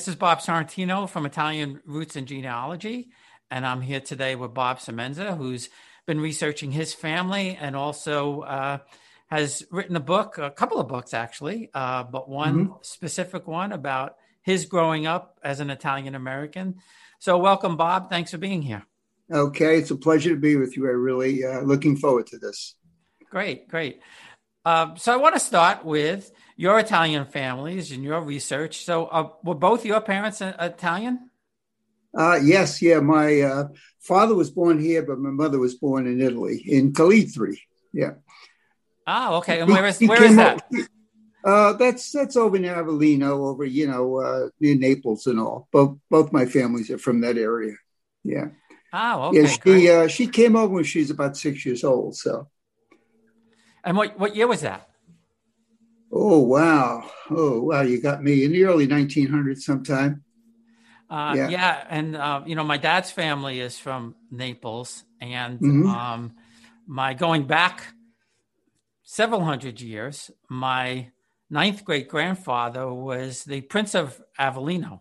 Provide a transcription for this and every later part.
This is Bob Sorrentino from Italian Roots and Genealogy, and I'm here today with Bob Semenza, who's been researching his family and also uh, has written a book, a couple of books actually, uh, but one mm-hmm. specific one about his growing up as an Italian American. So, welcome, Bob. Thanks for being here. Okay, it's a pleasure to be with you. I really uh, looking forward to this. Great, great. Uh, so I want to start with your Italian families and your research. So, uh, were both your parents Italian? Uh, yes, yeah. My uh, father was born here, but my mother was born in Italy, in Calitri. Yeah. Oh, okay. And where is where is that? uh, that's that's over in Avellino, over you know uh, near Naples and all. Both both my families are from that area. Yeah. Oh, okay. Yeah, she uh, she came over when she was about six years old. So. And what what year was that? Oh wow! Oh wow! You got me in the early 1900s sometime. Uh, yeah. yeah. and uh, you know, my dad's family is from Naples, and mm-hmm. um, my going back several hundred years, my ninth great grandfather was the Prince of Avellino.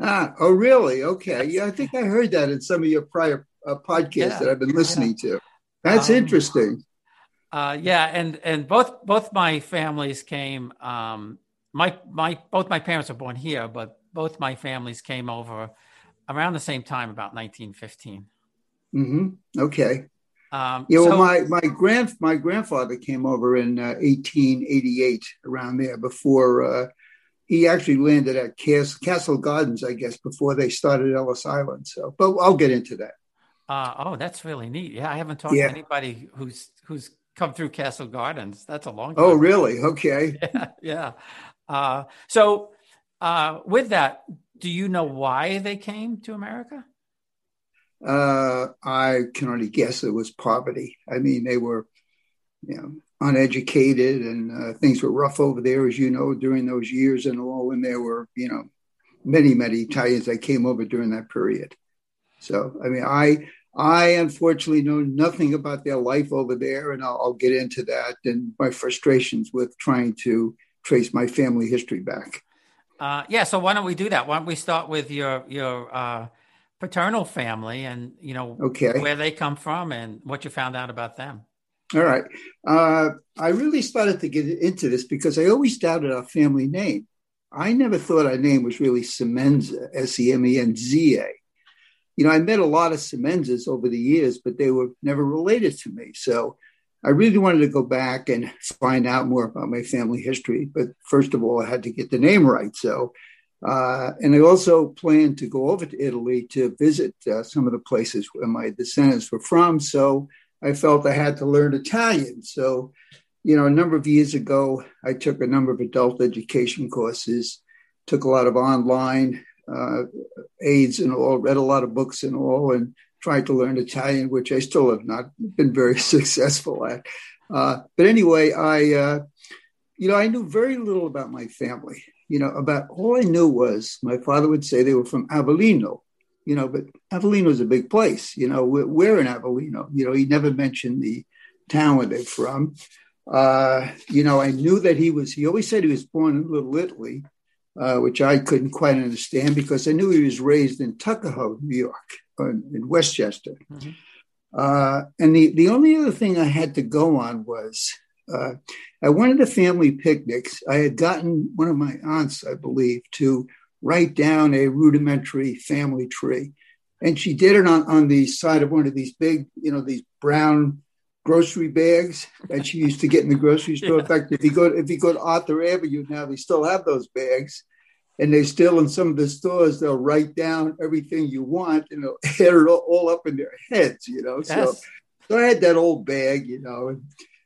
Ah, oh, really? Okay. Yeah, I think I heard that in some of your prior uh, podcasts yeah. that I've been listening yeah. to. That's um, interesting. Uh, yeah, and and both both my families came. Um, my my both my parents were born here, but both my families came over around the same time, about 1915. Mm-hmm. Okay. Um, yeah, well, so, my my grand my grandfather came over in uh, 1888, around there, before uh, he actually landed at Castle, Castle Gardens, I guess, before they started Ellis Island. So, but I'll get into that. Uh, oh, that's really neat. Yeah, I haven't talked yeah. to anybody who's who's come through Castle Gardens. That's a long oh, time. Oh, really? Okay. Yeah. yeah. Uh, so, uh, with that, do you know why they came to America? Uh, I can only guess it was poverty. I mean, they were, you know, uneducated and uh, things were rough over there, as you know, during those years and all. And there were, you know, many, many Italians that came over during that period. So, I mean, I I unfortunately know nothing about their life over there, and I'll, I'll, get into that and my frustrations with trying to trace my family history back. Uh, yeah, so why don't we do that? Why don't we start with your your uh, paternal family and you know okay. where they come from and what you found out about them? All right, uh, I really started to get into this because I always doubted our family name. I never thought our name was really Semenza, S E M E N Z A you know, I met a lot of Semenzas over the years, but they were never related to me. So I really wanted to go back and find out more about my family history. But first of all, I had to get the name right. So, uh, and I also planned to go over to Italy to visit uh, some of the places where my descendants were from. So I felt I had to learn Italian. So, you know, a number of years ago, I took a number of adult education courses, took a lot of online uh, aids and all, read a lot of books and all, and tried to learn Italian, which I still have not been very successful at. Uh, but anyway, I, uh, you know, I knew very little about my family. You know, about all I knew was my father would say they were from Avellino. You know, but Avellino is a big place. You know, we're, we're in Avellino. You know, he never mentioned the town where they're from. Uh, you know, I knew that he was. He always said he was born in Little Italy, uh, which I couldn't quite understand because I knew he was raised in Tuckahoe, New York, in Westchester. Mm-hmm. Uh, and the, the only other thing I had to go on was uh, at one of the family picnics, I had gotten one of my aunts, I believe, to write down a rudimentary family tree. And she did it on, on the side of one of these big, you know, these brown grocery bags that she used to get in the grocery store. Yeah. In fact, if you go if you go to Arthur Avenue now, they still have those bags, and they still in some of the stores they'll write down everything you want and they'll add it all, up in their heads. You know, yes. so so I had that old bag, you know, and,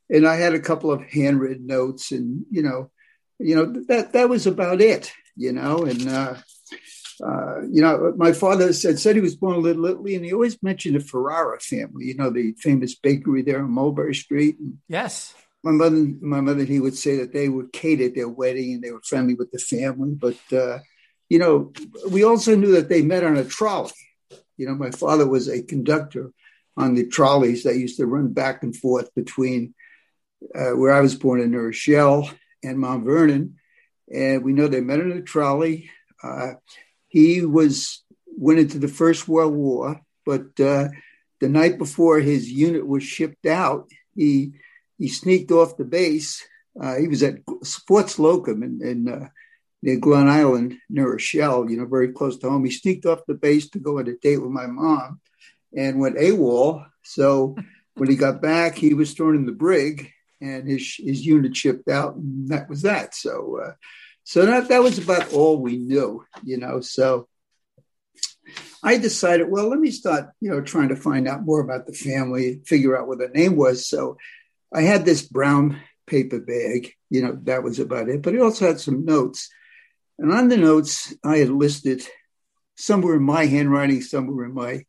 and I had a couple of handwritten notes, and you know, you know that that was about it, you know, and. uh uh, you know, my father said said he was born in Little Italy, and he always mentioned the Ferrara family. You know, the famous bakery there on Mulberry Street. And yes. My mother, my mother, he would say that they would cater their wedding and they were friendly with the family. But uh, you know, we also knew that they met on a trolley. You know, my father was a conductor on the trolleys that used to run back and forth between uh, where I was born in New Rochelle and Mount Vernon. And we know they met on a trolley Uh, he was went into the First World War, but uh, the night before his unit was shipped out, he he sneaked off the base. Uh, he was at Fort Slocum in, in uh, near Glen Island, near Rochelle, you know, very close to home. He sneaked off the base to go on a date with my mom and went AWOL. So when he got back, he was thrown in the brig and his, his unit shipped out, and that was that. So, uh, so that, that was about all we knew, you know. So I decided, well, let me start, you know, trying to find out more about the family, figure out what the name was. So I had this brown paper bag, you know, that was about it. But it also had some notes. And on the notes, I had listed somewhere in my handwriting, somewhere in my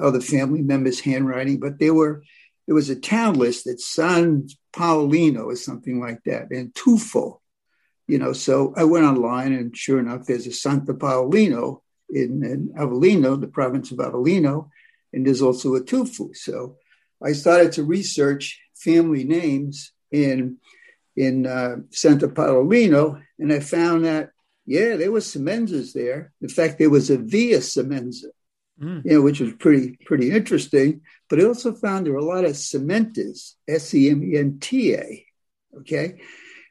other family members' handwriting, but there were there was a town list at San Paolino or something like that, and Tufo, you know. So I went online, and sure enough, there's a Santa Paolino in, in Avellino, the province of Avellino, and there's also a Tufo. So I started to research family names in in uh, Santa Paolino, and I found that yeah, there was Semenzas there. In fact, there was a Via Semenza, mm. you know, which was pretty pretty interesting. But I also found there were a lot of Sementas, S E M E N T A. Okay,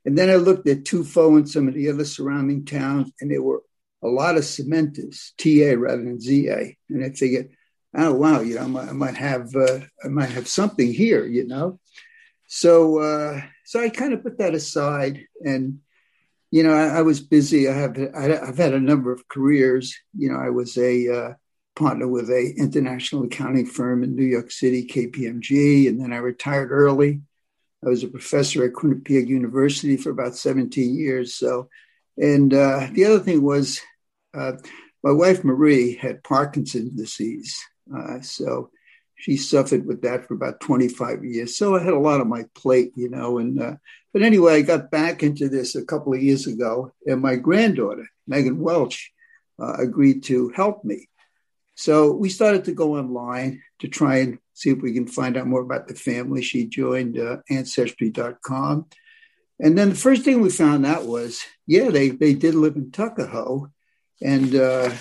and then I looked at Tufo and some of the other surrounding towns, and there were a lot of Sementas, T A rather than Z A. And I figured, oh wow, you know, I might, I might have uh, I might have something here, you know. So uh, so I kind of put that aside and you know, I, I, was busy. I have I, have had a number of careers. You know, I was a uh, partner with a international accounting firm in New York City, KPMG, and then I retired early. I was a professor at Quinnipiac University for about 17 years. So, and uh, the other thing was, uh, my wife Marie had Parkinson's disease. Uh, so she suffered with that for about 25 years. So I had a lot on my plate, you know. And uh, but anyway, I got back into this a couple of years ago, and my granddaughter Megan Welch uh, agreed to help me. So we started to go online to try and see if we can find out more about the family. She joined uh, Ancestry.com. And then the first thing we found out was, yeah, they, they did live in Tuckahoe. And uh,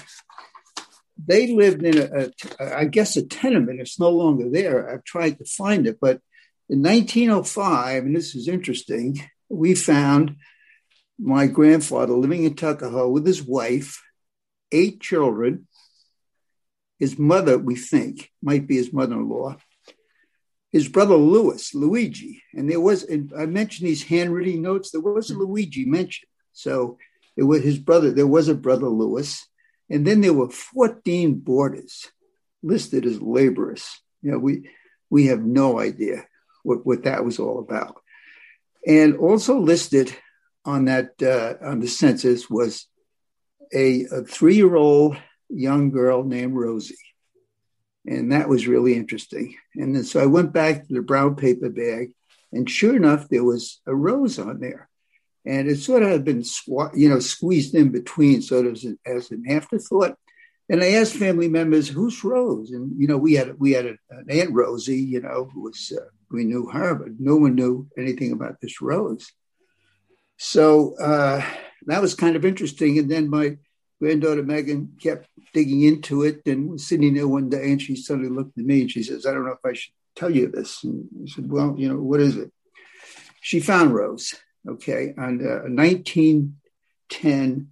they lived in a, I guess, a tenement. It's no longer there. I've tried to find it, but in 1905, and this is interesting, we found my grandfather living in Tuckahoe with his wife, eight children. His mother, we think, might be his mother-in-law. His brother Louis, Luigi, and there was. And I mentioned these handwritten notes. There was a Luigi mentioned, so it was his brother. There was a brother Louis, and then there were 14 boarders listed as laborers. You know, we we have no idea what, what that was all about. And also listed on that uh, on the census was a, a three-year-old young girl named Rosie. And that was really interesting. And then so I went back to the brown paper bag, and sure enough, there was a rose on there. And it sort of had been you know squeezed in between sort of as an, as an afterthought. And i asked family members who's rose? And you know we had we had a, an aunt rosie you know who was uh, we knew her but no one knew anything about this rose. So uh, that was kind of interesting. And then my granddaughter megan kept digging into it and was sitting there one day and she suddenly looked at me and she says i don't know if i should tell you this and i said well you know what is it she found rose okay, on a 1910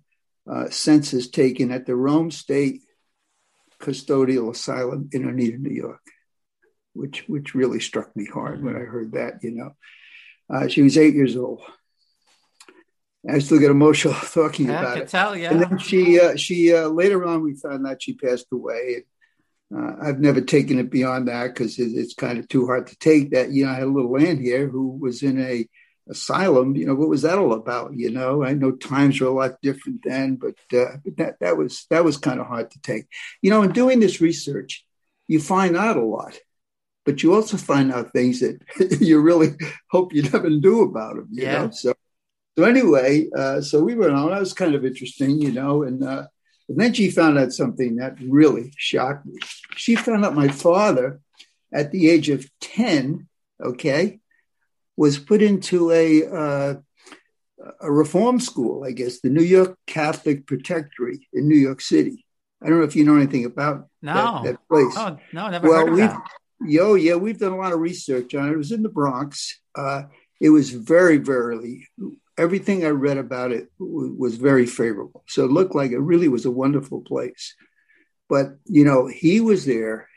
uh, census taken at the Rome State Custodial Asylum in Oneida, New York, which which really struck me hard when I heard that. You know, uh, she was eight years old. I still get emotional talking about I can it. Tell, yeah. And then she uh, she uh, later on we found out she passed away. Uh, I've never taken it beyond that because it, it's kind of too hard to take. That you know, I had a little aunt here who was in a asylum, you know, what was that all about? You know, I know times were a lot different then, but uh, that that was that was kind of hard to take. You know, in doing this research, you find out a lot, but you also find out things that you really hope you never knew about them. You yeah. know, so so anyway, uh, so we went on. That was kind of interesting, you know, and. Uh, and then she found out something that really shocked me. She found out my father at the age of 10, okay, was put into a uh, a reform school, I guess, the New York Catholic Protectory in New York City. I don't know if you know anything about no. that, that place. Oh, no, never well, heard of that. Yo, yeah, we've done a lot of research on it. It was in the Bronx. Uh, it was very, very, everything I read about it was very favorable. So it looked like it really was a wonderful place. But, you know, he was there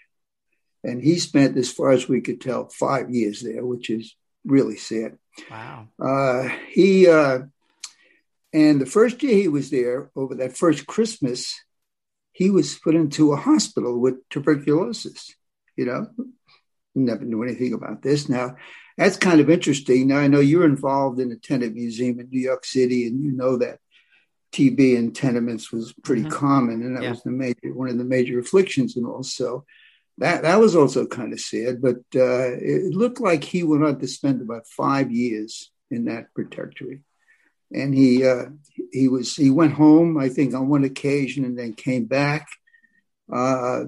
and he spent, as far as we could tell, five years there, which is really sad. Wow. Uh, he, uh, and the first year he was there, over that first Christmas, he was put into a hospital with tuberculosis. You know, never knew anything about this. Now, that's kind of interesting. Now, I know you're involved in a tenement museum in New York City, and you know that TB in tenements was pretty mm-hmm. common, and that yeah. was the major one of the major afflictions, and also that that was also kind of sad. But uh, it looked like he went on to spend about five years in that protectorate, and he uh, he was he went home, I think, on one occasion, and then came back. Uh,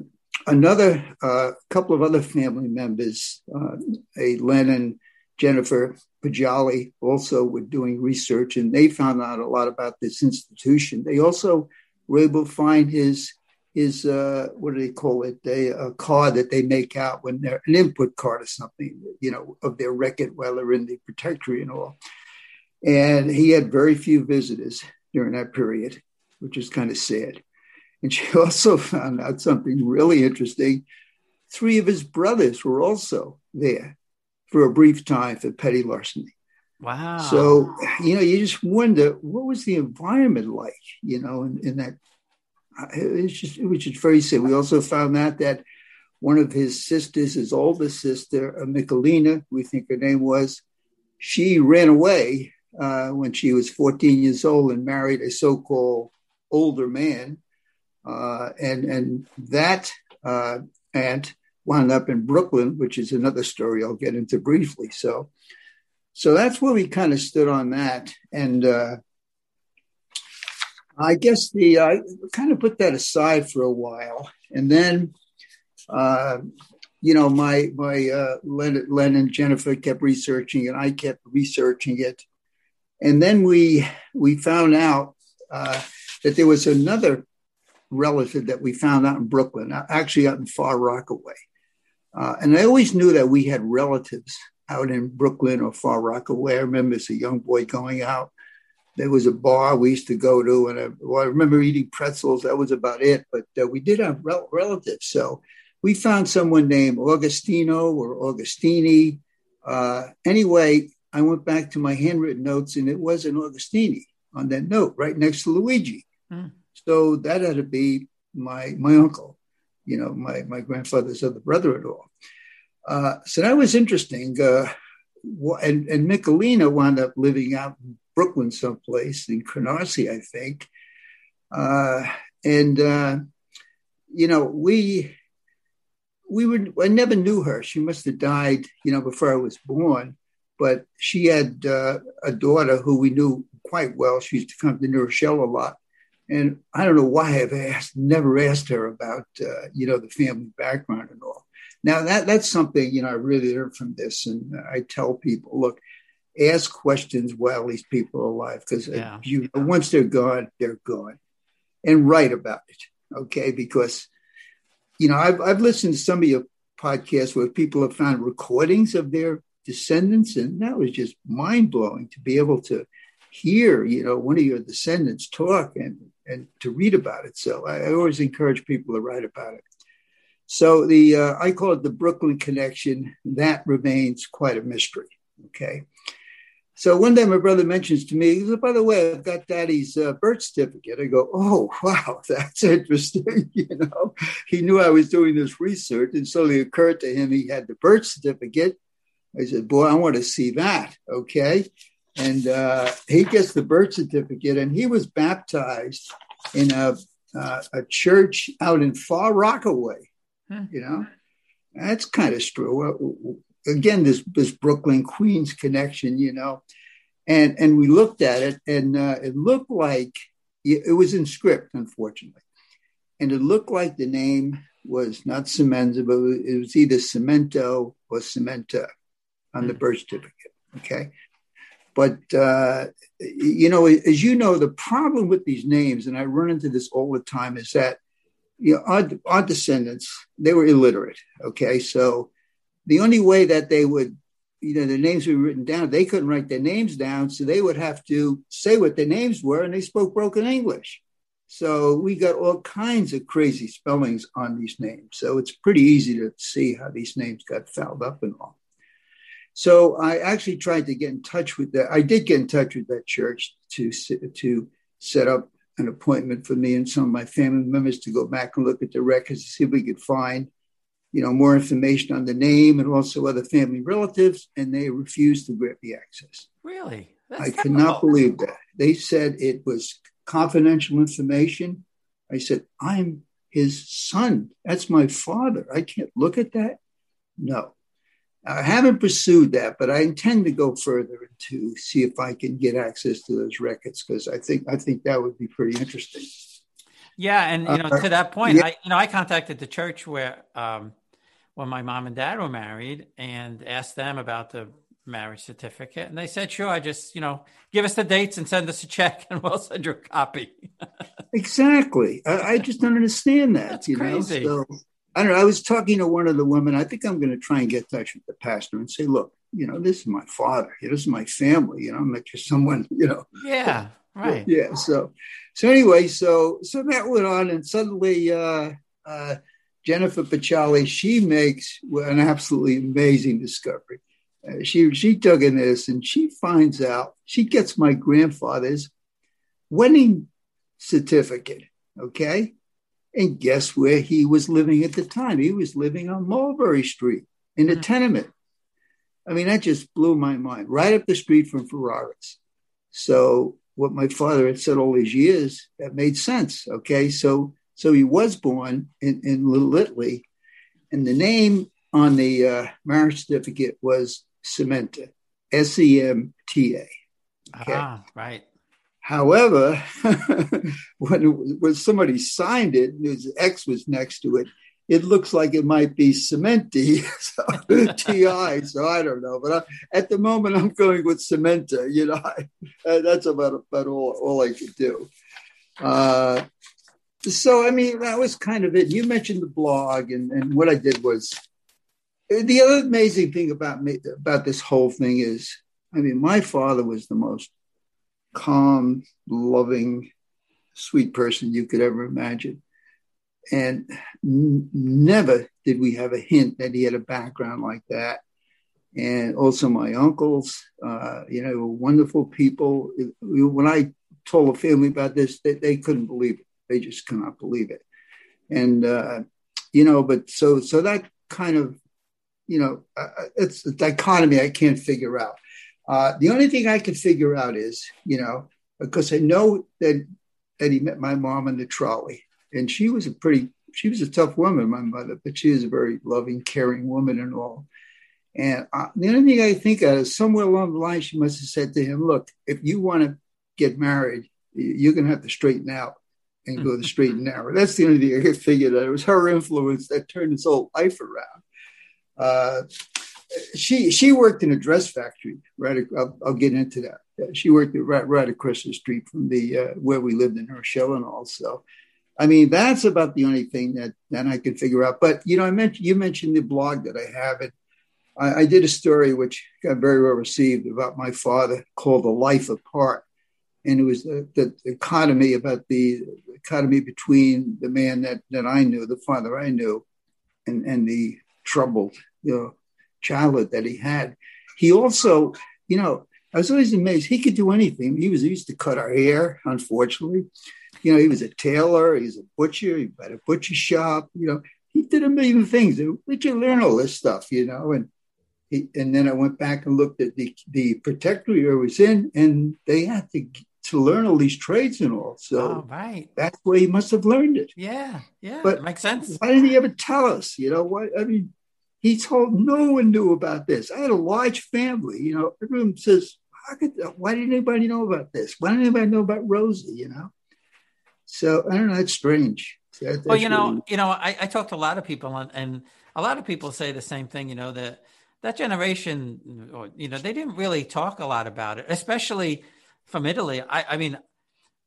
another uh, couple of other family members, uh, a Len Jennifer Pajali, also were doing research, and they found out a lot about this institution. They also were able to find his his uh, what do they call it? A, a, card that they make out when they're an input card or something, you know, of their record while they're in the protectorate and all. And he had very few visitors during that period, which is kind of sad. And she also found out something really interesting. Three of his brothers were also there for a brief time for petty larceny. Wow. So, you know, you just wonder what was the environment like, you know, in, in that. It's just, it was just very sad. We also found out that one of his sisters, his oldest sister, uh, Michelina, we think her name was, she ran away uh, when she was 14 years old and married a so called older man uh, and and that uh, aunt wound up in Brooklyn, which is another story I'll get into briefly. So, so that's where we kind of stood on that, and uh, I guess the I kind of put that aside for a while, and then. Uh, you know, my my uh, Len, Len and Jennifer kept researching it. I kept researching it, and then we we found out uh, that there was another relative that we found out in Brooklyn, actually out in Far Rockaway. Uh, and I always knew that we had relatives out in Brooklyn or Far Rockaway. I remember as a young boy going out. There was a bar we used to go to, and I, well, I remember eating pretzels. That was about it. But uh, we did have rel- relatives. So we found someone named Augustino or Augustini. Uh, anyway, I went back to my handwritten notes, and it was an Augustini on that note right next to Luigi. Mm. So that had to be my my uncle, you know, my my grandfather's other brother-in-law. Uh, so that was interesting. Uh, and and Michelina wound up living out in Brooklyn, someplace in Canarsie, I think. Uh, and uh, you know, we we were I never knew her. She must have died, you know, before I was born. But she had uh, a daughter who we knew quite well. She used to come to New Rochelle a lot. And I don't know why I've asked, never asked her about, uh, you know, the family background and all. Now that that's something you know I really learned from this, and I tell people, look, ask questions while these people are alive, because uh, yeah. you know, once they're gone, they're gone, and write about it, okay? Because you know I've I've listened to some of your podcasts where people have found recordings of their descendants, and that was just mind blowing to be able to hear, you know, one of your descendants talk and and to read about it. So I, I always encourage people to write about it. So the uh, I call it the Brooklyn connection. That remains quite a mystery. Okay. So one day my brother mentions to me, he says, by the way, I've got daddy's uh, birth certificate. I go, oh, wow, that's interesting. you know, he knew I was doing this research and suddenly occurred to him he had the birth certificate. I said, boy, I want to see that. Okay and uh, he gets the birth certificate, and he was baptized in a uh, a church out in Far Rockaway. Hmm. You know, that's kind of true. Again, this this Brooklyn Queens connection, you know, and and we looked at it, and uh, it looked like it was in script, unfortunately, and it looked like the name was not Semenza, but it was either Cemento or Cementa on the hmm. birth certificate. Okay, But uh, you know, as you know, the problem with these names, and I run into this all the time, is that you know our, our descendants they were illiterate. Okay, so the only way that they would you know, their names were written down. They couldn't write their names down, so they would have to say what their names were, and they spoke broken English. So we got all kinds of crazy spellings on these names. So it's pretty easy to see how these names got fouled up and all. So I actually tried to get in touch with that. I did get in touch with that church to to set up an appointment for me and some of my family members to go back and look at the records to see if we could find you know, more information on the name and also other family relatives, and they refused to grant me access. Really? That's I difficult. cannot believe that. They said it was confidential information. I said, I'm his son. That's my father. I can't look at that. No. I haven't pursued that, but I intend to go further to see if I can get access to those records because I think I think that would be pretty interesting. Yeah, and you know, uh, to that point, yeah. I you know I contacted the church where um, when my mom and dad were married and asked them about the marriage certificate. And they said, sure, I just, you know, give us the dates and send us a check and we'll send you a copy. exactly. I, I, just don't understand that. That's you crazy. Know? So, I don't know. I was talking to one of the women. I think I'm going to try and get in touch with the pastor and say, look, you know, this is my father. This is my family. You know, I'm not just someone, you know. Yeah. Right. Yeah. So, so anyway, so, so that went on and suddenly, uh, uh, Jennifer Pachali, she makes an absolutely amazing discovery. Uh, she she dug in this and she finds out she gets my grandfather's wedding certificate. Okay, and guess where he was living at the time? He was living on Mulberry Street in a mm-hmm. tenement. I mean, that just blew my mind. Right up the street from Ferrara's. So what my father had said all these years that made sense. Okay, so so he was born in, in Little Italy, and the name on the uh, marriage certificate was Sementa, S E M T A. Ah, right. However, when, when somebody signed it, his X was next to it, it looks like it might be Cementi, so, TI. So I don't know. But I, at the moment, I'm going with Cementa. You know, I, that's about, about all, all I could do. Uh, so I mean that was kind of it. You mentioned the blog, and, and what I did was the other amazing thing about me about this whole thing is, I mean, my father was the most calm, loving, sweet person you could ever imagine, and n- never did we have a hint that he had a background like that. And also my uncles, uh, you know, wonderful people. When I told the family about this, they, they couldn't believe it they just cannot believe it. And, uh, you know, but so, so that kind of, you know, uh, it's a dichotomy I can't figure out. Uh, the only thing I can figure out is, you know, because I know that, that he met my mom in the trolley and she was a pretty, she was a tough woman, my mother, but she was a very loving, caring woman and all. And uh, the only thing I think of is somewhere along the line, she must have said to him, look, if you want to get married, you're going to have to straighten out and go the straight and narrow. That's the only thing I could figure that it was her influence that turned his whole life around. Uh, she she worked in a dress factory. Right, I'll, I'll get into that. She worked right, right across the street from the uh, where we lived in Rochelle and also. I mean, that's about the only thing that, that I could figure out. But you know, I mentioned you mentioned the blog that I have. It I, I did a story which got very well received about my father called "A Life Apart," and it was the, the, economy about the economy between the man that, that I knew, the father I knew, and, and the troubled you know, childhood that he had. He also, you know, I was always amazed. He could do anything. He was he used to cut our hair, unfortunately. You know, he was a tailor, he's a butcher, he had a butcher shop, you know, he did a million things. Where'd you learn all this stuff, you know? And he, and then I went back and looked at the the protectorate I was in, and they had to to learn all these trades and all. So oh, right. that's where he must have learned it. Yeah, yeah. But makes sense. Why didn't he ever tell us? You know why? I mean, he told no one knew about this. I had a large family. You know, everyone says, "How could? Why didn't anybody know about this? Why didn't anybody know about Rosie?" You know. So I don't know. It's strange. That, well, you know, really... you know, I, I talked to a lot of people, and, and a lot of people say the same thing. You know that that generation, you know, they didn't really talk a lot about it, especially from Italy. I, I mean,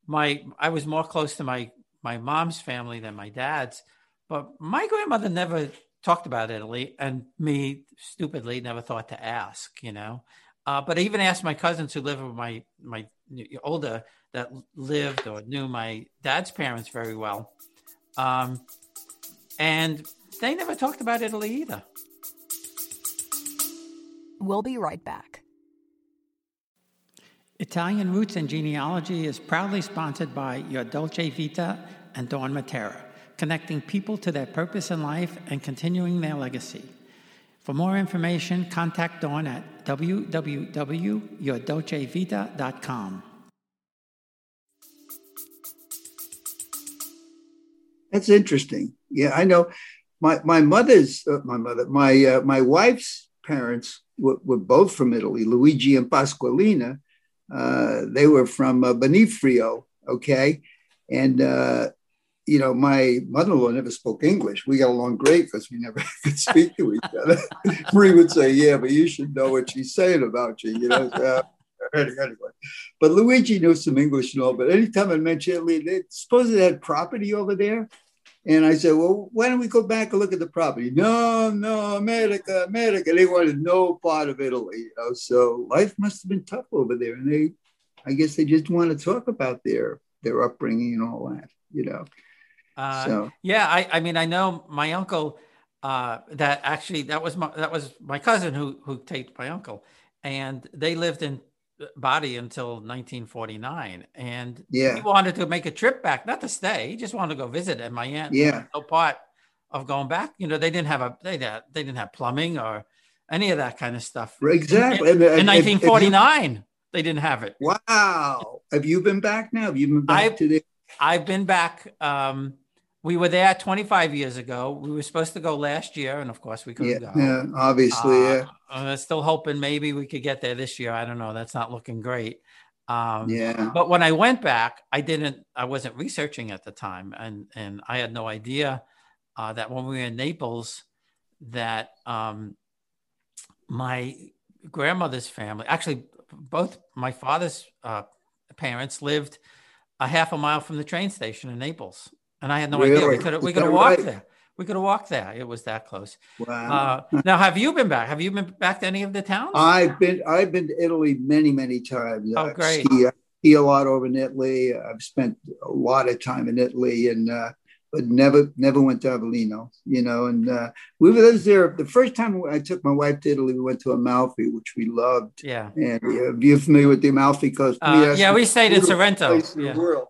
my I was more close to my my mom's family than my dad's, but my grandmother never talked about Italy, and me stupidly never thought to ask. You know, uh, but I even asked my cousins who live with my my older that lived or knew my dad's parents very well, um, and they never talked about Italy either. We'll be right back. Italian Roots and Genealogy is proudly sponsored by Your Dolce Vita and Dawn Matera, connecting people to their purpose in life and continuing their legacy. For more information, contact Dawn at www.yourdolcevita.com. That's interesting. Yeah, I know. My my mother's uh, my mother my uh, my wife's parents were, were, both from Italy. Luigi and Pasqualina. Uh, they were from uh, Benifrio. Okay, and uh, you know, my mother-in-law never spoke English. We got along great because we never could speak to each other. Marie would say, "Yeah, but you should know what she's saying about you," you know. So, anyway, but Luigi knew some English and all. But anytime I mentioned Italy, they suppose they had property over there. And I said, well, why don't we go back and look at the property? No, no, America, America. They wanted no part of Italy, you know. So life must have been tough over there, and they, I guess, they just want to talk about their their upbringing and all that, you know. Uh, so yeah, I, I mean, I know my uncle. Uh, that actually that was my that was my cousin who who taped my uncle, and they lived in Body until 1949, and yeah, he wanted to make a trip back, not to stay. He just wanted to go visit, and my aunt yeah no part of going back. You know, they didn't have a they they didn't have plumbing or any of that kind of stuff. Exactly. In, in, in 1949, they didn't have it. Wow. Have you been back now? Have you been back I've, to the? I've been back. Um, we were there 25 years ago. We were supposed to go last year, and of course, we couldn't yeah, go. Yeah, obviously, uh, yeah. I'm still hoping maybe we could get there this year. I don't know. That's not looking great. Um, yeah. But when I went back, I didn't. I wasn't researching at the time, and and I had no idea uh, that when we were in Naples, that um, my grandmother's family, actually, both my father's uh, parents lived a half a mile from the train station in Naples and I had no really? idea we could we could have walked right? there. We could have walked there. It was that close. Wow. Uh, now, have you been back? Have you been back to any of the towns? I've been. I've been to Italy many, many times. Oh, great. Ski, ski a lot over in Italy. I've spent a lot of time in Italy, and uh, but never, never went to Avellino. You know, and uh, we were there. The first time I took my wife to Italy, we went to Amalfi, which we loved. Yeah. And uh, you're familiar with the Amalfi Coast? Uh, yeah, we stayed in Sorrento. Yeah. world.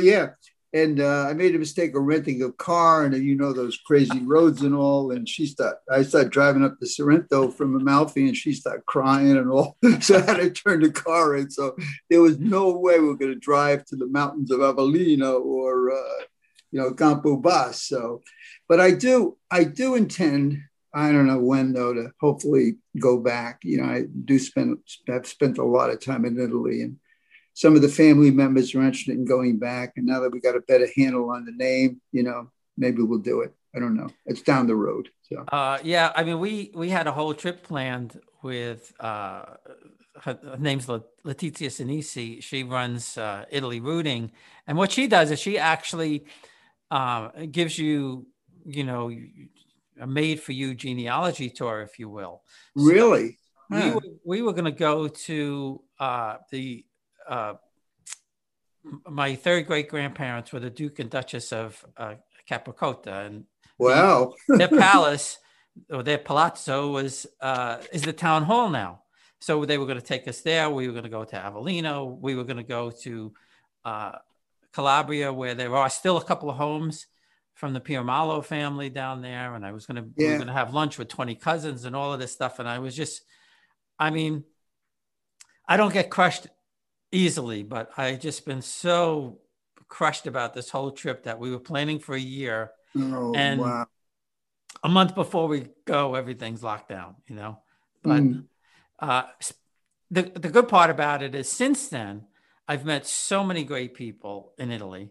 yeah and uh, I made a mistake of renting a car, and you know those crazy roads and all. And she started, I started driving up to Sorrento from Amalfi, and she started crying and all. so I had to turn the car in. So there was no way we were going to drive to the mountains of Avellino or uh, you know Campo Bas. So, but I do, I do intend. I don't know when though to hopefully go back. You know, I do spend. I've spent a lot of time in Italy and some of the family members are interested in going back. And now that we got a better handle on the name, you know, maybe we'll do it. I don't know. It's down the road. So uh, yeah, I mean, we we had a whole trip planned with uh, her, her name's Letizia Sinisi. She runs uh, Italy Rooting, and what she does is she actually uh, gives you, you know, a made for you genealogy tour, if you will. So really, huh. we were, we were going to go to uh, the uh, my third great grandparents were the Duke and Duchess of uh, and wow, the, their palace or their palazzo was uh, is the town hall now. So they were going to take us there. We were going to go to Avellino. We were going to go to uh, Calabria, where there are still a couple of homes from the Piermalo family down there. And I was going to yeah. we were going to have lunch with twenty cousins and all of this stuff. And I was just, I mean, I don't get crushed easily, but I just been so crushed about this whole trip that we were planning for a year. Oh, and wow. a month before we go, everything's locked down, you know. But mm. uh, the the good part about it is since then, I've met so many great people in Italy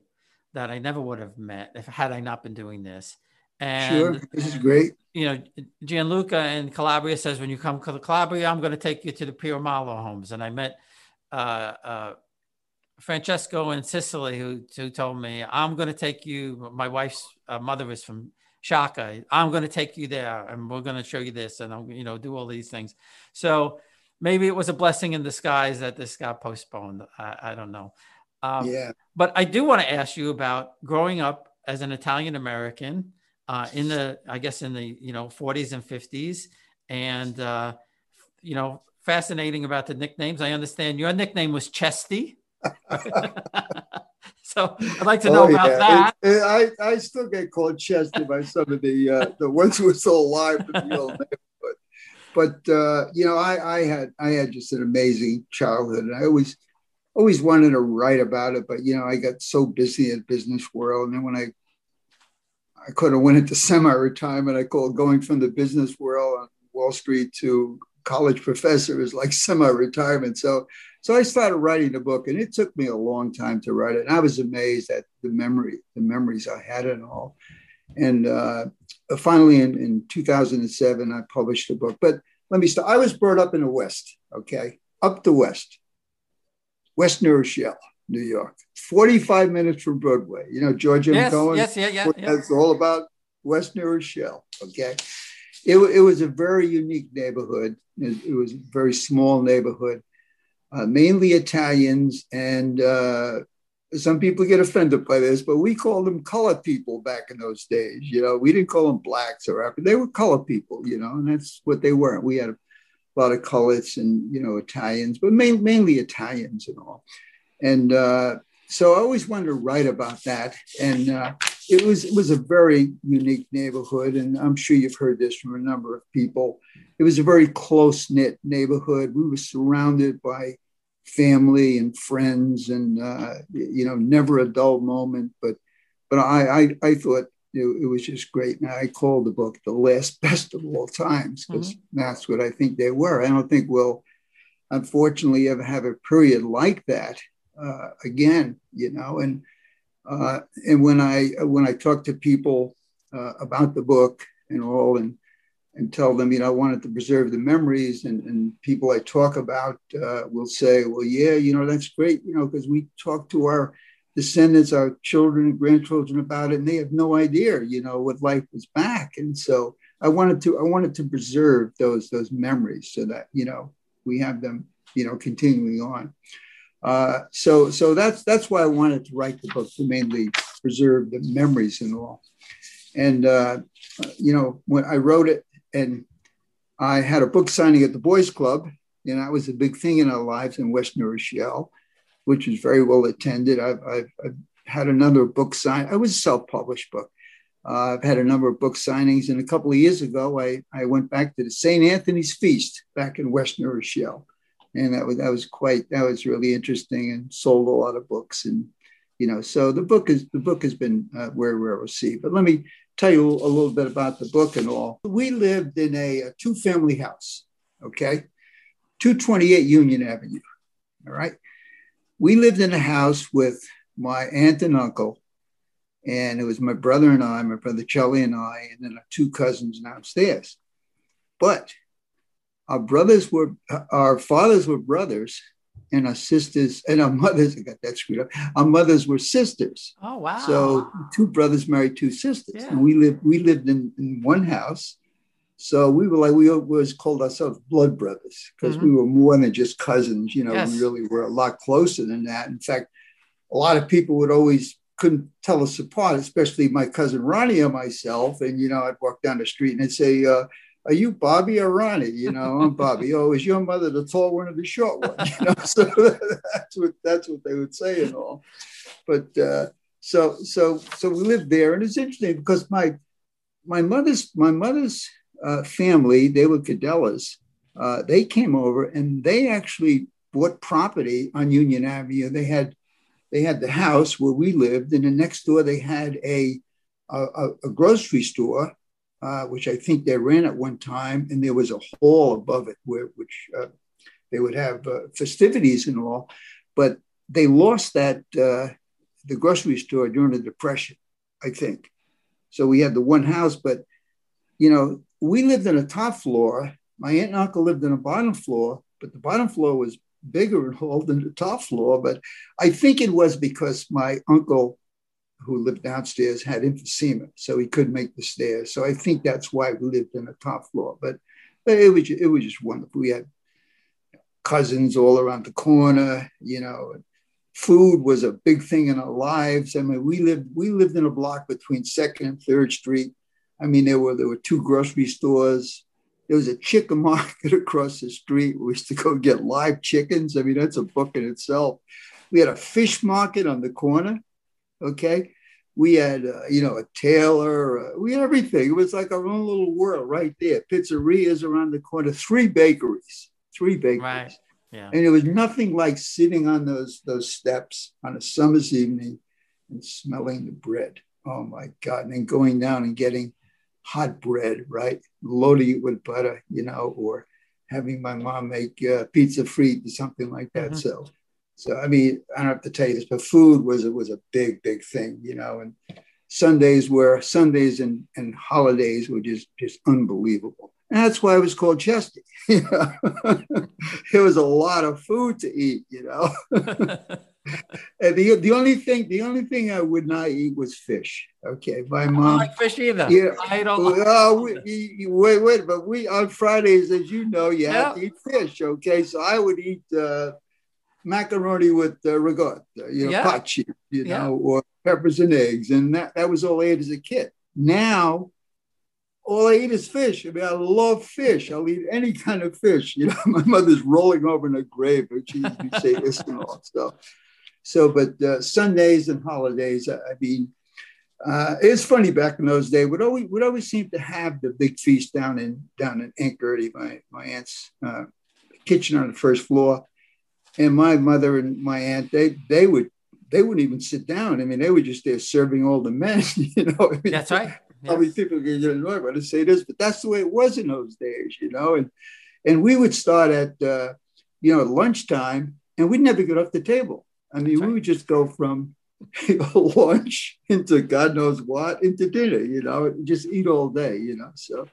that I never would have met if had I not been doing this. And sure, this is great. You know, Gianluca in Calabria says, when you come to Calabria, I'm going to take you to the Pio Marlo homes. And I met uh, uh, Francesco in Sicily, who, who told me, I'm going to take you. My wife's uh, mother is from Sciacca. I'm going to take you there and we're going to show you this and I'm, you know, do all these things. So maybe it was a blessing in disguise that this got postponed. I, I don't know. Um, yeah. But I do want to ask you about growing up as an Italian American uh, in the, I guess, in the you know 40s and 50s, and uh, you know, fascinating about the nicknames. I understand your nickname was Chesty. so I'd like to know oh, about yeah. that. It, it, I, I still get called Chesty by some of the uh, the ones who are still alive, in but but, but uh, you know, I, I had I had just an amazing childhood, and I always always wanted to write about it, but you know, I got so busy in the business world, and then when I I could have went into semi-retirement. I call going from the business world on Wall Street to college professor is like semi-retirement. So, so I started writing the book, and it took me a long time to write it. And I was amazed at the memory, the memories I had and all. And uh, finally, in, in 2007, I published the book. But let me start. I was brought up in the West. Okay, up the West, West New Rochelle. New York, 45 minutes from Broadway. You know, George Georgia yes, Cohan. Yes, yeah, yeah. It's all about West New Rochelle. Okay. It, it was a very unique neighborhood. It, it was a very small neighborhood, uh, mainly Italians. And uh, some people get offended by this, but we called them colored people back in those days. You know, we didn't call them blacks or African. They were colored people, you know, and that's what they were. We had a lot of colors and, you know, Italians, but main, mainly Italians and all. And uh, so I always wanted to write about that. And uh, it was it was a very unique neighborhood, and I'm sure you've heard this from a number of people. It was a very close knit neighborhood. We were surrounded by family and friends, and uh, you know, never a dull moment. But but I I, I thought it, it, was just great. And I called the book the last best of all times because mm-hmm. that's what I think they were. I don't think we'll unfortunately ever have a period like that uh, again, you know, and uh, and when I when I talk to people uh, about the book and all, and and tell them, you know, I wanted to preserve the memories, and, and people I talk about uh, will say, well, yeah, you know, that's great, you know, because we talk to our descendants, our children and grandchildren about it, and they have no idea, you know, what life was back, and so I wanted to I wanted to preserve those those memories so that you know we have them, you know, continuing on. Uh, so so that's that's why I wanted to write the book to mainly preserve the memories and all. And uh, you know when I wrote it, and I had a book signing at the Boys Club, and that was a big thing in our lives in West New Rochelle, which was very well attended. I've, I've, I've had another book signed. I was a self-published book. Uh, I've had a number of book signings, and a couple of years ago, I, I went back to the St. Anthony's Feast back in West New Rochelle and that was that was quite that was really interesting and sold a lot of books. And you know so the book is the book has been uh, very well received. But let me tell you a little bit about the book and all. We lived in a, a two family house okay? 228 union avenue all right? We lived in a house with my aunt and uncle and it was my brother and i my brother charlie and i and then our two cousins downstairs. But our brothers were our fathers were brothers and our sisters and our mothers I got that screwed up. Our mothers were sisters. Oh wow. So two brothers married two sisters. Yeah. And we lived we lived in, in one house. So we were like we always called ourselves blood brothers because mm-hmm. we were more than just cousins, you know, yes. we really were a lot closer than that. In fact, a lot of people would always couldn't tell us apart, especially my cousin Ronnie and myself. And you know, I'd walk down the street and they'd say, uh, are you Bobby or Ronnie? You know, I'm Bobby. oh, is your mother the tall one or the short one? You know, so that's what that's what they would say and all. But uh, so so so we lived there, and it's interesting because my my mother's my mother's uh, family they were Cadellas. Uh, they came over and they actually bought property on Union Avenue. They had they had the house where we lived, and then next door they had a a, a grocery store uh, which I think they ran at one time, and there was a hall above it where which uh, they would have uh, festivities and all. But they lost that uh, the grocery store during the depression, I think. So we had the one house, but you know, we lived in a top floor. My aunt and uncle lived in a bottom floor, but the bottom floor was bigger and old than the top floor. But I think it was because my uncle, who lived downstairs, had emphysema, so he couldn't make the stairs. So I think that's why we lived in the top floor. But, but it was it was just wonderful. We had cousins all around the corner, you know. Food was a big thing in our lives. I mean, we lived we lived in a block between Second and Third Street. I mean, there were there were two grocery stores there was a chicken market across the street. We used to go get live chickens. I mean, that's a book in itself. We had a fish market on the corner. Okay. We had, uh, you know, a tailor. Uh, we had everything. It was like our own little world right there. Pizzerias around the corner, three bakeries, three bakeries. Right. Yeah. And it was nothing like sitting on those those steps on a summer's evening and smelling the bread. Oh my God. And then going down and getting hot bread, right? Loading it with butter, you know, or having my mom make uh, pizza frite or something like that. Mm-hmm. So, so I mean, I don't have to tell you this, but food was was a big, big thing, you know. And Sundays were Sundays and, and holidays were just just unbelievable. And that's why it was called Chesty. You know? it was a lot of food to eat, you know. and the, the only thing the only thing I would not eat was fish. Okay, my mom. I don't like fish either. Yeah, I don't. Like oh, we, wait, wait, but we on Fridays, as you know, you have to eat fish. Okay, so I would eat uh, macaroni with uh, ricotta, you know, yeah. pot you yeah. know, or peppers and eggs, and that that was all I ate as a kid. Now all I eat is fish. I mean, I love fish. I'll eat any kind of fish. You know, my mother's rolling over in her grave, but she used to say this and all stuff. So, but uh, Sundays and holidays, I, mean, uh, it's funny back in those days. We'd always would always seem to have the big feast down in down in Anchorage, my my aunt's uh, kitchen on the first floor, and my mother and my aunt they they would they wouldn't even sit down. I mean, they were just there serving all the men. You know, I mean, that's right. Yes. Probably people get annoyed when I say this, but that's the way it was in those days. You know, and and we would start at uh, you know lunchtime, and we'd never get off the table. I mean, right. we would just go from lunch into God knows what into dinner, you know, just eat all day, you know. So,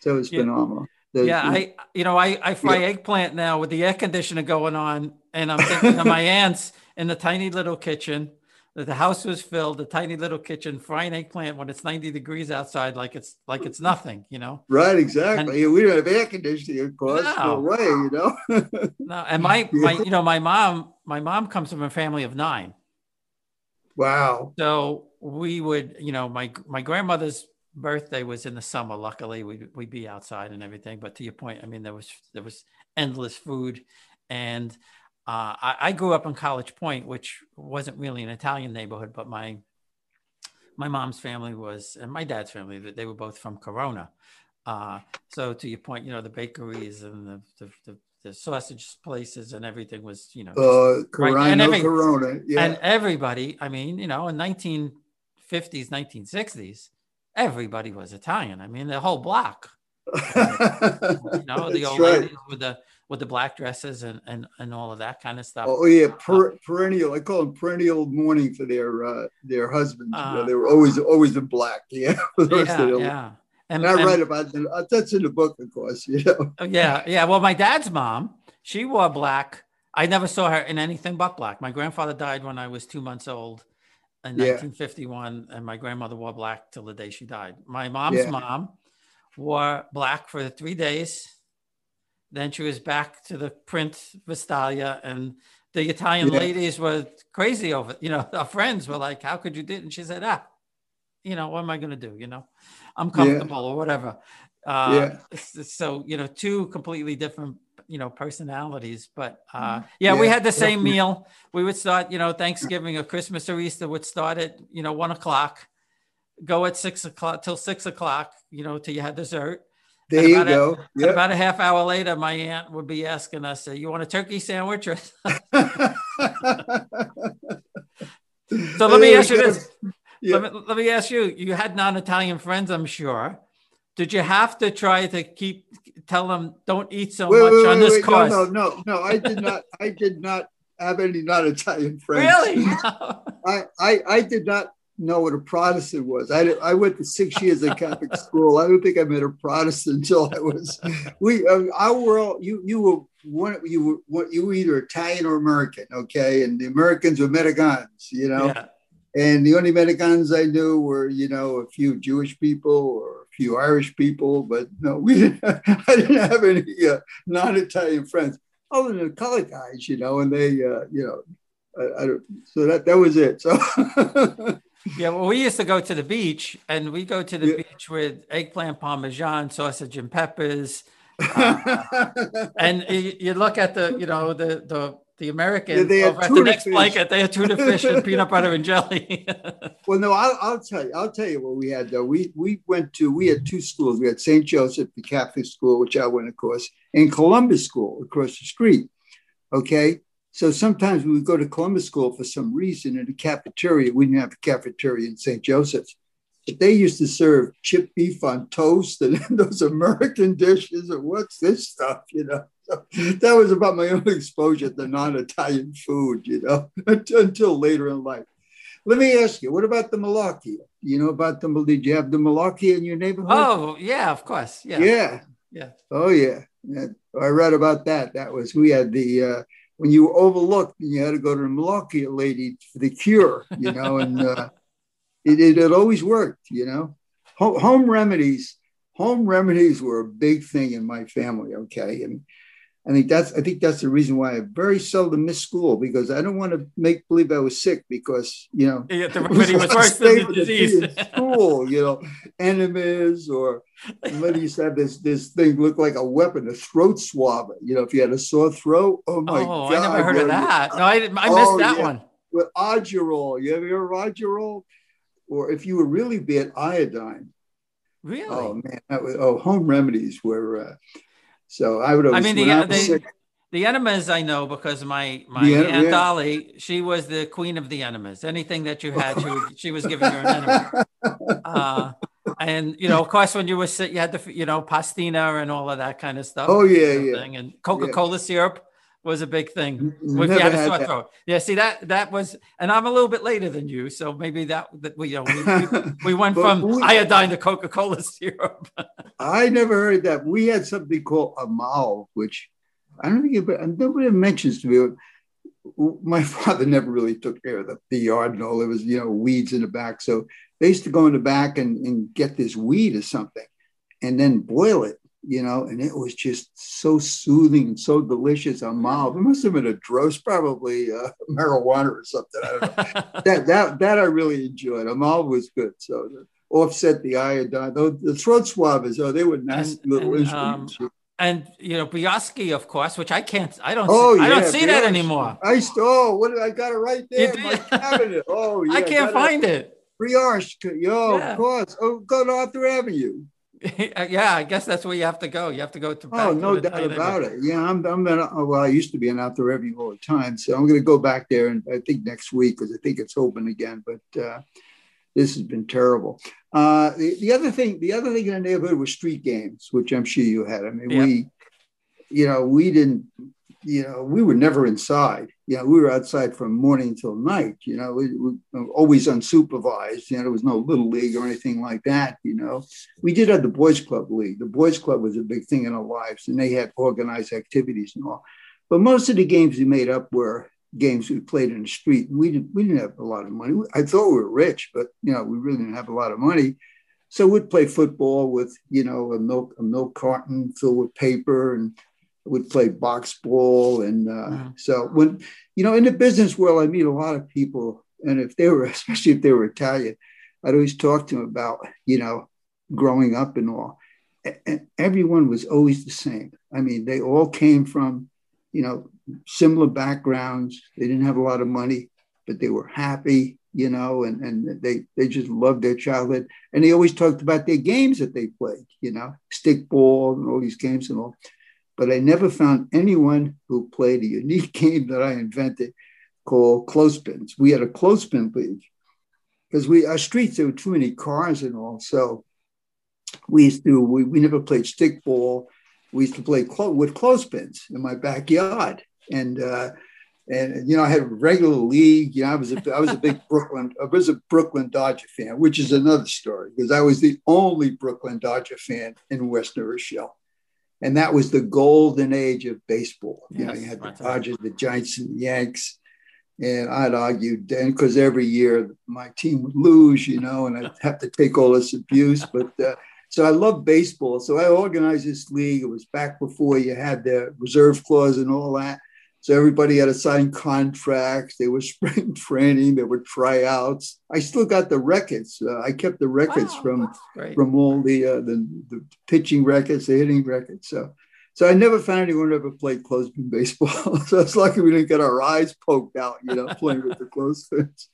so it's yeah. phenomenal. The, yeah, I, you know, I, I fry yeah. eggplant now with the air conditioner going on, and I'm thinking of my aunts in the tiny little kitchen. The house was filled, the tiny little kitchen, frying eggplant when it's 90 degrees outside, like it's like it's nothing, you know. Right, exactly. And, we don't have air conditioning, of course. No, no way, you know. no, and my my, you know, my mom my mom comes from a family of nine. Wow. So we would, you know, my my grandmother's birthday was in the summer. Luckily, we'd we'd be outside and everything. But to your point, I mean, there was there was endless food, and uh, I, I grew up in College Point, which wasn't really an Italian neighborhood, but my my mom's family was, and my dad's family, they were both from Corona. Uh, so to your point, you know, the bakeries and the, the, the, the sausage places and everything was, you know, uh, right, and, every, Corona, yeah. and everybody. I mean, you know, in 1950s, 1960s, everybody was Italian. I mean, the whole block. you know, the old right. ladies with the with the black dresses and and, and all of that kind of stuff. Oh yeah, per, uh, perennial. I call them perennial mourning for their uh, their husbands. Uh, you know, they were always always in black. Yeah, yeah, yeah. And, and I write about that. Uh, that's in the book, of course. You know. Oh, yeah, yeah. Well, my dad's mom, she wore black. I never saw her in anything but black. My grandfather died when I was two months old in yeah. 1951, and my grandmother wore black till the day she died. My mom's yeah. mom wore black for three days. Then she was back to the print Vestalia, and the Italian yeah. ladies were crazy over. You know, our friends were like, "How could you do?" it? And she said, "Ah, you know, what am I going to do? You know." I'm comfortable or whatever. Uh, yeah. So you know, two completely different you know personalities, but uh, mm-hmm. yeah, yeah, we had the same meal. We would start, you know, Thanksgiving or Christmas or Easter would start at you know one o'clock, go at six o'clock till six o'clock, you know, till you had dessert. There you go. A, yep. About a half hour later, my aunt would be asking us, "You want a turkey sandwich?" Or so let me ask you this: yeah. Let, me, let me ask you you had non-italian friends i'm sure did you have to try to keep tell them don't eat so wait, much wait, on wait, this course no, no no no i did not i did not have any non-italian friends really I, I i did not know what a Protestant was. I, I went to six years of Catholic school. I don't think I met a Protestant until I was. We uh, our world. You you were one. You were you were either Italian or American. Okay, and the Americans were Mexicans. You know. Yeah. And the only Mexicans I knew were, you know, a few Jewish people or few Irish people, but no, we didn't. I didn't have any uh, non-Italian friends other than the colored guys, you know, and they, uh, you know, I, I, so that that was it. So yeah, well, we used to go to the beach, and we go to the yeah. beach with eggplant parmesan, sausage and peppers, uh, and you, you, look at the, you know, the the the American yeah, over at the next fish. blanket, they had tuna fish and peanut butter and jelly. well, no, I'll, I'll, tell you. I'll tell you what we had though. We we went to we had two schools. We had St. Joseph, the Catholic school, which I went, of course, and Columbus School across the street. Okay, so sometimes we would go to Columbus School for some reason in the cafeteria. We didn't have a cafeteria in St. Joseph's. They used to serve chipped beef on toast and those American dishes. And what's this stuff, you know? So that was about my only exposure to non-Italian food, you know, until later in life. Let me ask you, what about the malacchia? You know about the did you have the malacchia in your neighborhood? Oh yeah, of course. Yeah. Yeah. Yeah. Oh yeah. yeah. I read about that. That was we had the uh, when you were overlooked and you had to go to the malacchia lady for the cure, you know, and uh, it, it, it, always worked, you know. Home, home remedies, home remedies were a big thing in my family. Okay, and I think that's I think that's the reason why I very seldom miss school because I don't want to make believe I was sick because you know yeah, the remedy was worse than the disease. School, you know, enemies or somebody used to have this this thing look like a weapon, a throat swab. You know, if you had a sore throat, oh my oh, god! I never heard of that. No, I I missed oh, that yeah. one. With Argyrol, you ever heard of Argyrol? Or if you were really bad, iodine. Really? Oh man, that was oh home remedies were. Uh, so I would. I mean, the, I the, the, enemas I know because my my aunt yeah. Dolly, she was the queen of the enemas. Anything that you had, she, was, she was giving you an enema. Uh, and you know, of course, when you were sick, you had the you know pastina and all of that kind of stuff. Oh yeah, yeah. And Coca Cola yeah. syrup was a big thing. If you had a sore throat. Yeah, see that that was, and I'm a little bit later than you, so maybe that that we you know we, we went from we, iodine to Coca Cola syrup. I never heard that. We had something called Amal, which I don't think it, nobody mentions to me. My father never really took care of the, the yard and all. There was you know weeds in the back, so they used to go in the back and, and get this weed or something, and then boil it you know, and it was just so soothing so delicious on mild. It must have been a dose, probably uh, marijuana or something. I don't know. that that that I really enjoyed. Amal was good. So offset the iodine. Though the throat swabbers, oh, they were nice and, little and, instruments. Um, and you know Brioschi, of course, which I can't. I don't. Oh, see, yeah, I don't see that anymore. I oh, what did I got it right there in my cabinet. Oh, yeah, I can't find it. it. Brioschi, yo, yeah. of course. Oh, go to Arthur Avenue. yeah, I guess that's where you have to go. You have to go to. Oh, no doubt about it. Yeah, I'm. I'm. Oh, well, I used to be an Arthur Avenue all the time, so I'm going to go back there, and I think next week because I think it's open again. But uh, this has been terrible. Uh, the, the other thing, the other thing in the neighborhood was street games, which I'm sure you had. I mean, yeah. we, you know, we didn't you know, we were never inside. You know, we were outside from morning till night. You know, we, we always unsupervised. You know, there was no little league or anything like that. You know, we did have the boys' club league. The boys' club was a big thing in our lives, and they had organized activities and all. But most of the games we made up were games we played in the street. We didn't we didn't have a lot of money. I thought we were rich, but you know, we really didn't have a lot of money. So we'd play football with you know a milk a milk carton filled with paper and would play box ball. And uh, so when, you know, in the business world, I meet a lot of people. And if they were, especially if they were Italian, I'd always talk to them about, you know, growing up and all. And everyone was always the same. I mean, they all came from, you know, similar backgrounds. They didn't have a lot of money, but they were happy, you know, and, and they, they just loved their childhood. And they always talked about their games that they played, you know, stick ball and all these games and all but I never found anyone who played a unique game that I invented called clothespins. We had a clothespin league because we our streets there were too many cars and all. So we used to we, we never played stickball. We used to play clo- with clothespins in my backyard, and uh, and you know I had a regular league. You know, I was a I was a big Brooklyn I was a Brooklyn Dodger fan, which is another story because I was the only Brooklyn Dodger fan in West New Rochelle, and that was the golden age of baseball. Yes, you know, you had the Dodgers, the Giants, and the Yanks. And I'd argue then because every year my team would lose, you know, and I'd have to take all this abuse. But uh, so I love baseball. So I organized this league. It was back before you had the reserve clause and all that. So everybody had to sign contracts. They were spring training. There were tryouts. I still got the records. Uh, I kept the records wow, from from all the, uh, the, the pitching records, the hitting records. So so I never found anyone who ever played clothespin baseball. so it's lucky we didn't get our eyes poked out, you know, playing with the clothespins.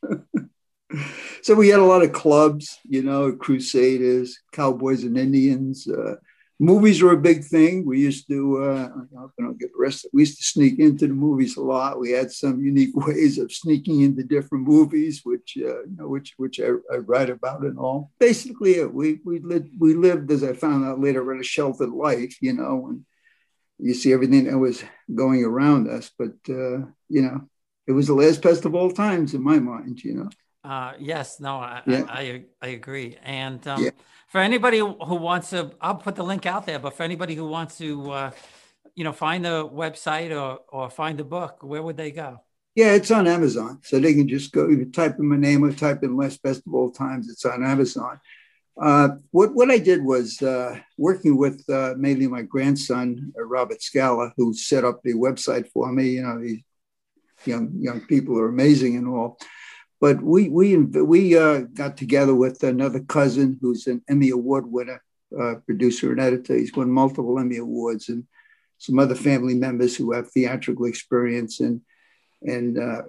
so we had a lot of clubs, you know, Crusaders, Cowboys and Indians. Uh, movies were a big thing. We used to, uh, I don't get arrested. We used to sneak into the movies a lot. We had some unique ways of sneaking into different movies, which uh, you know, which which I, I, write about and all. Basically, we we lived we lived as I found out later a sheltered life, you know, and you see everything that was going around us. But uh, you know, it was the last pest of all times in my mind. You know. Uh, yes, no, I, yeah. I, I, I, agree. And um, yeah. for anybody who wants to, I'll put the link out there, but for anybody who wants to, uh, you know, find the website or, or find the book, where would they go? Yeah, it's on Amazon. So they can just go, you type in my name or type in Last Best of All Times, it's on Amazon. Uh, what, what I did was uh, working with uh, mainly my grandson, uh, Robert Scala, who set up the website for me. You know, these young, young people are amazing and all. But we we we uh, got together with another cousin who's an Emmy Award winner, uh, producer and editor. He's won multiple Emmy Awards, and some other family members who have theatrical experience and and uh,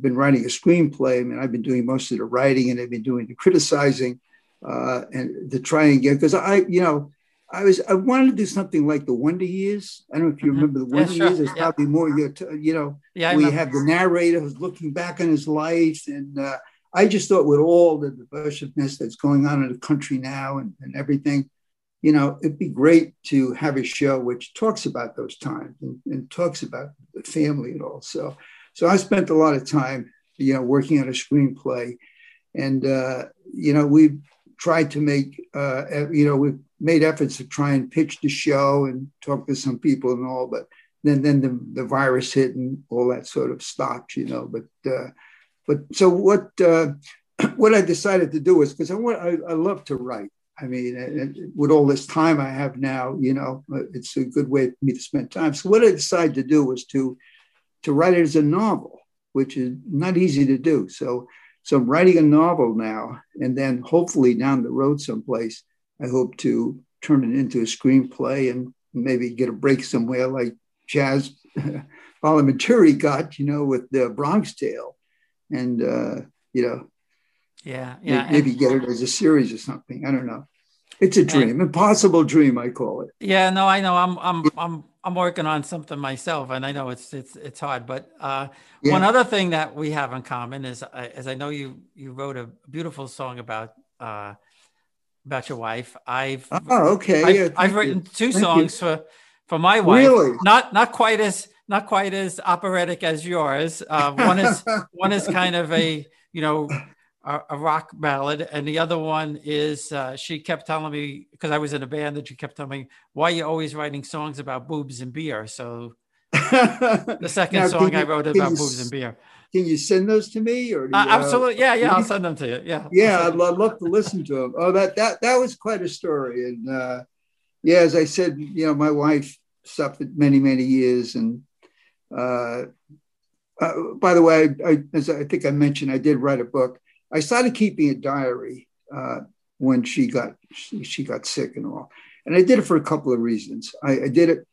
been writing a screenplay. I mean, I've been doing most of the writing, and they've been doing the criticizing, uh, and to try and get because I, you know, I was I wanted to do something like the Wonder Years. I don't know if you mm-hmm. remember the Wonder yeah, sure. Years. It's yeah. probably more you you know. Yeah, we have the narrator who's looking back on his life, and uh, I just thought with all the divisiveness that's going on in the country now and, and everything, you know, it'd be great to have a show which talks about those times and, and talks about the family and all. So, so I spent a lot of time, you know, working on a screenplay, and uh, you know, we tried to make, uh, you know, we've made efforts to try and pitch the show and talk to some people and all, but then then the, the virus hit and all that sort of stopped, you know. But uh, but so what uh, what I decided to do was because I want I, I, love to write. I mean, with all this time I have now, you know, it's a good way for me to spend time. So what I decided to do was to to write it as a novel, which is not easy to do. So so I'm writing a novel now, and then hopefully down the road someplace I hope to turn it into a screenplay and maybe get a break somewhere like Chazz Palminteri got, you know, with the Bronx Tale, and uh, you know, yeah, yeah, maybe and, get it as a series or something. I don't know. It's a dream, and, impossible dream, I call it. Yeah, no, I know. I'm, I'm, I'm, I'm working on something myself, and I know it's, it's, it's hard. But uh, yeah. one other thing that we have in common is, uh, as I know you, you wrote a beautiful song about uh, about your wife. I've oh okay. I've, yeah, I've written two thank songs you. for for my wife. Really? Not not quite as not quite as operatic as yours. Uh, one is one is kind of a you know a, a, rock ballad, and the other one is uh, she kept telling me because I was in a band that she kept telling me why are you always writing songs about boobs and beer. So the second now, song you, I wrote about boobs and beer. Can you send those to me? Or uh, absolutely, yeah, yeah, I'll send them to you. Yeah, yeah, I'd, love to listen to them. Oh, that that that was quite a story, and uh, yeah, as I said, you know, my wife suffered many many years, and uh, uh, by the way, I, as I think I mentioned, I did write a book. I started keeping a diary uh, when she got she, she, got sick and all, and I did it for a couple of reasons. I, I did it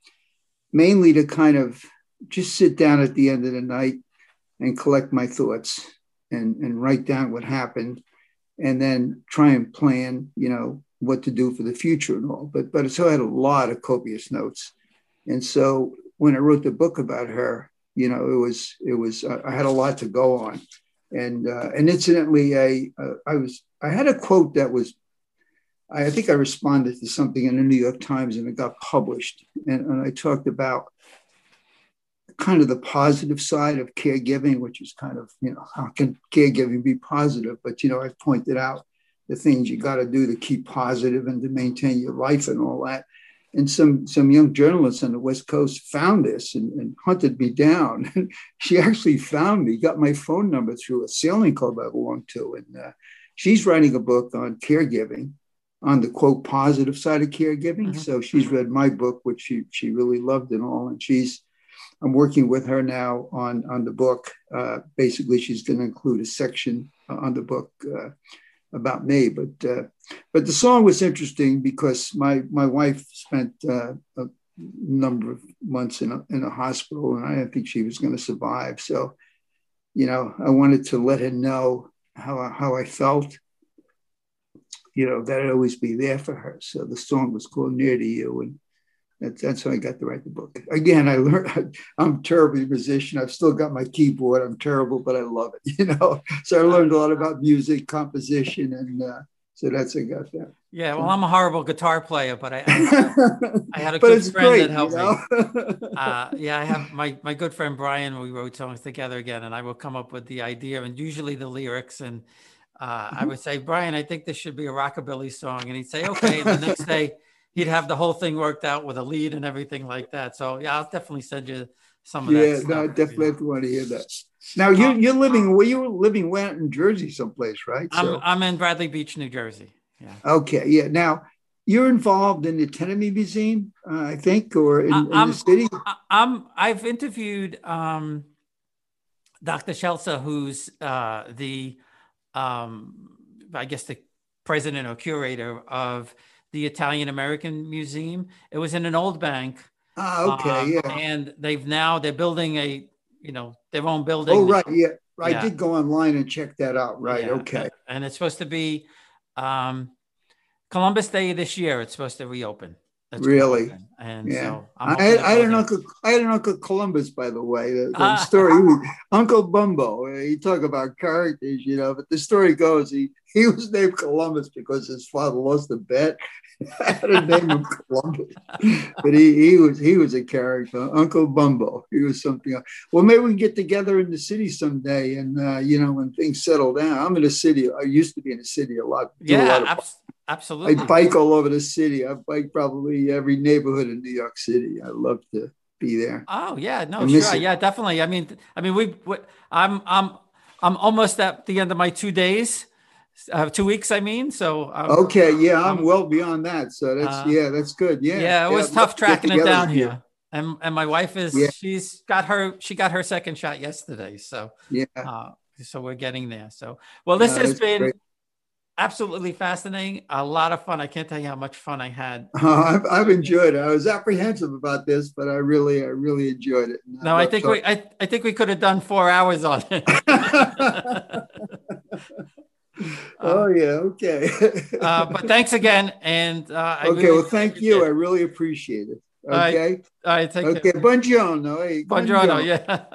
mainly to kind of just sit down at the end of the night and collect my thoughts and, and write down what happened and then try and plan, you know, what to do for the future and all. But but so I had a lot of copious notes. And so when I wrote the book about her, you know, it was it was I had a lot to go on. And uh, and incidentally, I uh, I was I had a quote that was I think I responded to something in the New York Times and it got published. And, and I talked about kind of the positive side of caregiving, which is kind of, you know, how can caregiving be positive? But, you know, I've pointed out the things you got to do to keep positive and to maintain your life and all that. And some, some young journalists on the West Coast found this and, and hunted me down. She actually found me, got my phone number through a sailing club I belong to. And uh, she's writing a book on caregiving on the quote positive side of caregiving. Mm-hmm. So she's read my book, which she she really loved and all, and she's I'm working with her now on on the book. Uh, basically, she's going to include a section on the book uh, about me. But uh, but the song was interesting because my my wife spent uh, a number of months in a, in a hospital, and I didn't think she was going to survive. So, you know, I wanted to let her know how how I felt you know, that I'd always be there for her. So the song was called Near to You. And that's, that's how I got to write the book. Again, I learned, I'm terribly a musician. I've still got my keyboard. I'm terrible, but I love it, you know? So I learned a lot about music, composition, and uh, so that's how I got that. Yeah, well, I'm a horrible guitar player, but I, I, I had a good friend great, that helped you know? me. Uh, yeah, I have my my good friend Brian. We wrote songs together again, and I will come up with the idea and usually the lyrics and uh, I mm-hmm. would say, Brian, I think this should be a rockabilly song. And he'd say, okay. The next day, he'd have the whole thing worked out with a lead and everything like that. So, yeah, I'll definitely send you some of yeah, that. Yeah, no, I definitely you want to hear that. Now, you, um, you're living, where you living where in Jersey someplace, right? I'm, so. I'm in Bradley Beach, New Jersey. Yeah. Okay. Yeah. Now, you're involved in the Anatomy Museum, uh, I think, or in, in the city? I'm, I've interviewed um, Dr. Scelsa, who's uh, the um, I guess the president or curator of the Italian American Museum. It was in an old bank. Ah, okay, um, yeah. And they've now they're building a you know their own building. Oh, right, yeah. I yeah. did go online and check that out. Right, yeah. okay. And it's supposed to be um, Columbus Day this year. It's supposed to reopen. That's really? And yeah. so I, I had an uncle. I had an uncle Columbus, by the way. The, the uh, story, Uncle Bumbo. He talk about characters, you know. But the story goes, he he was named Columbus because his father lost a bet. I had to name him Columbus, but he he was he was a character, Uncle Bumbo. He was something. Else. Well, maybe we can get together in the city someday, and uh, you know, when things settle down. I'm in the city. I used to be in the city a lot. Yeah, a lot Absolutely. I bike all over the city. I bike probably every neighborhood in New York City. I love to be there. Oh yeah, no, sure, it. yeah, definitely. I mean, I mean, we, we, I'm, I'm, I'm almost at the end of my two days, uh, two weeks. I mean, so. Um, okay, yeah, I'm, I'm, well beyond that. So that's uh, yeah, that's good. Yeah, yeah, it was yeah, tough tracking it down here. And and my wife is yeah. she's got her she got her second shot yesterday. So yeah. Uh, so we're getting there. So well, this has been. Great absolutely fascinating. A lot of fun. I can't tell you how much fun I had. I've, I've, enjoyed it. I was apprehensive about this, but I really, I really enjoyed it. No, I think we, I, I think we could have done four hours on it. oh yeah, okay. uh, but thanks again, and uh, okay. Really well, thank you. It. I really appreciate it. Okay. All right. Take okay. Care. Buongiorno. Hey, buongiorno. buongiorno. Yeah.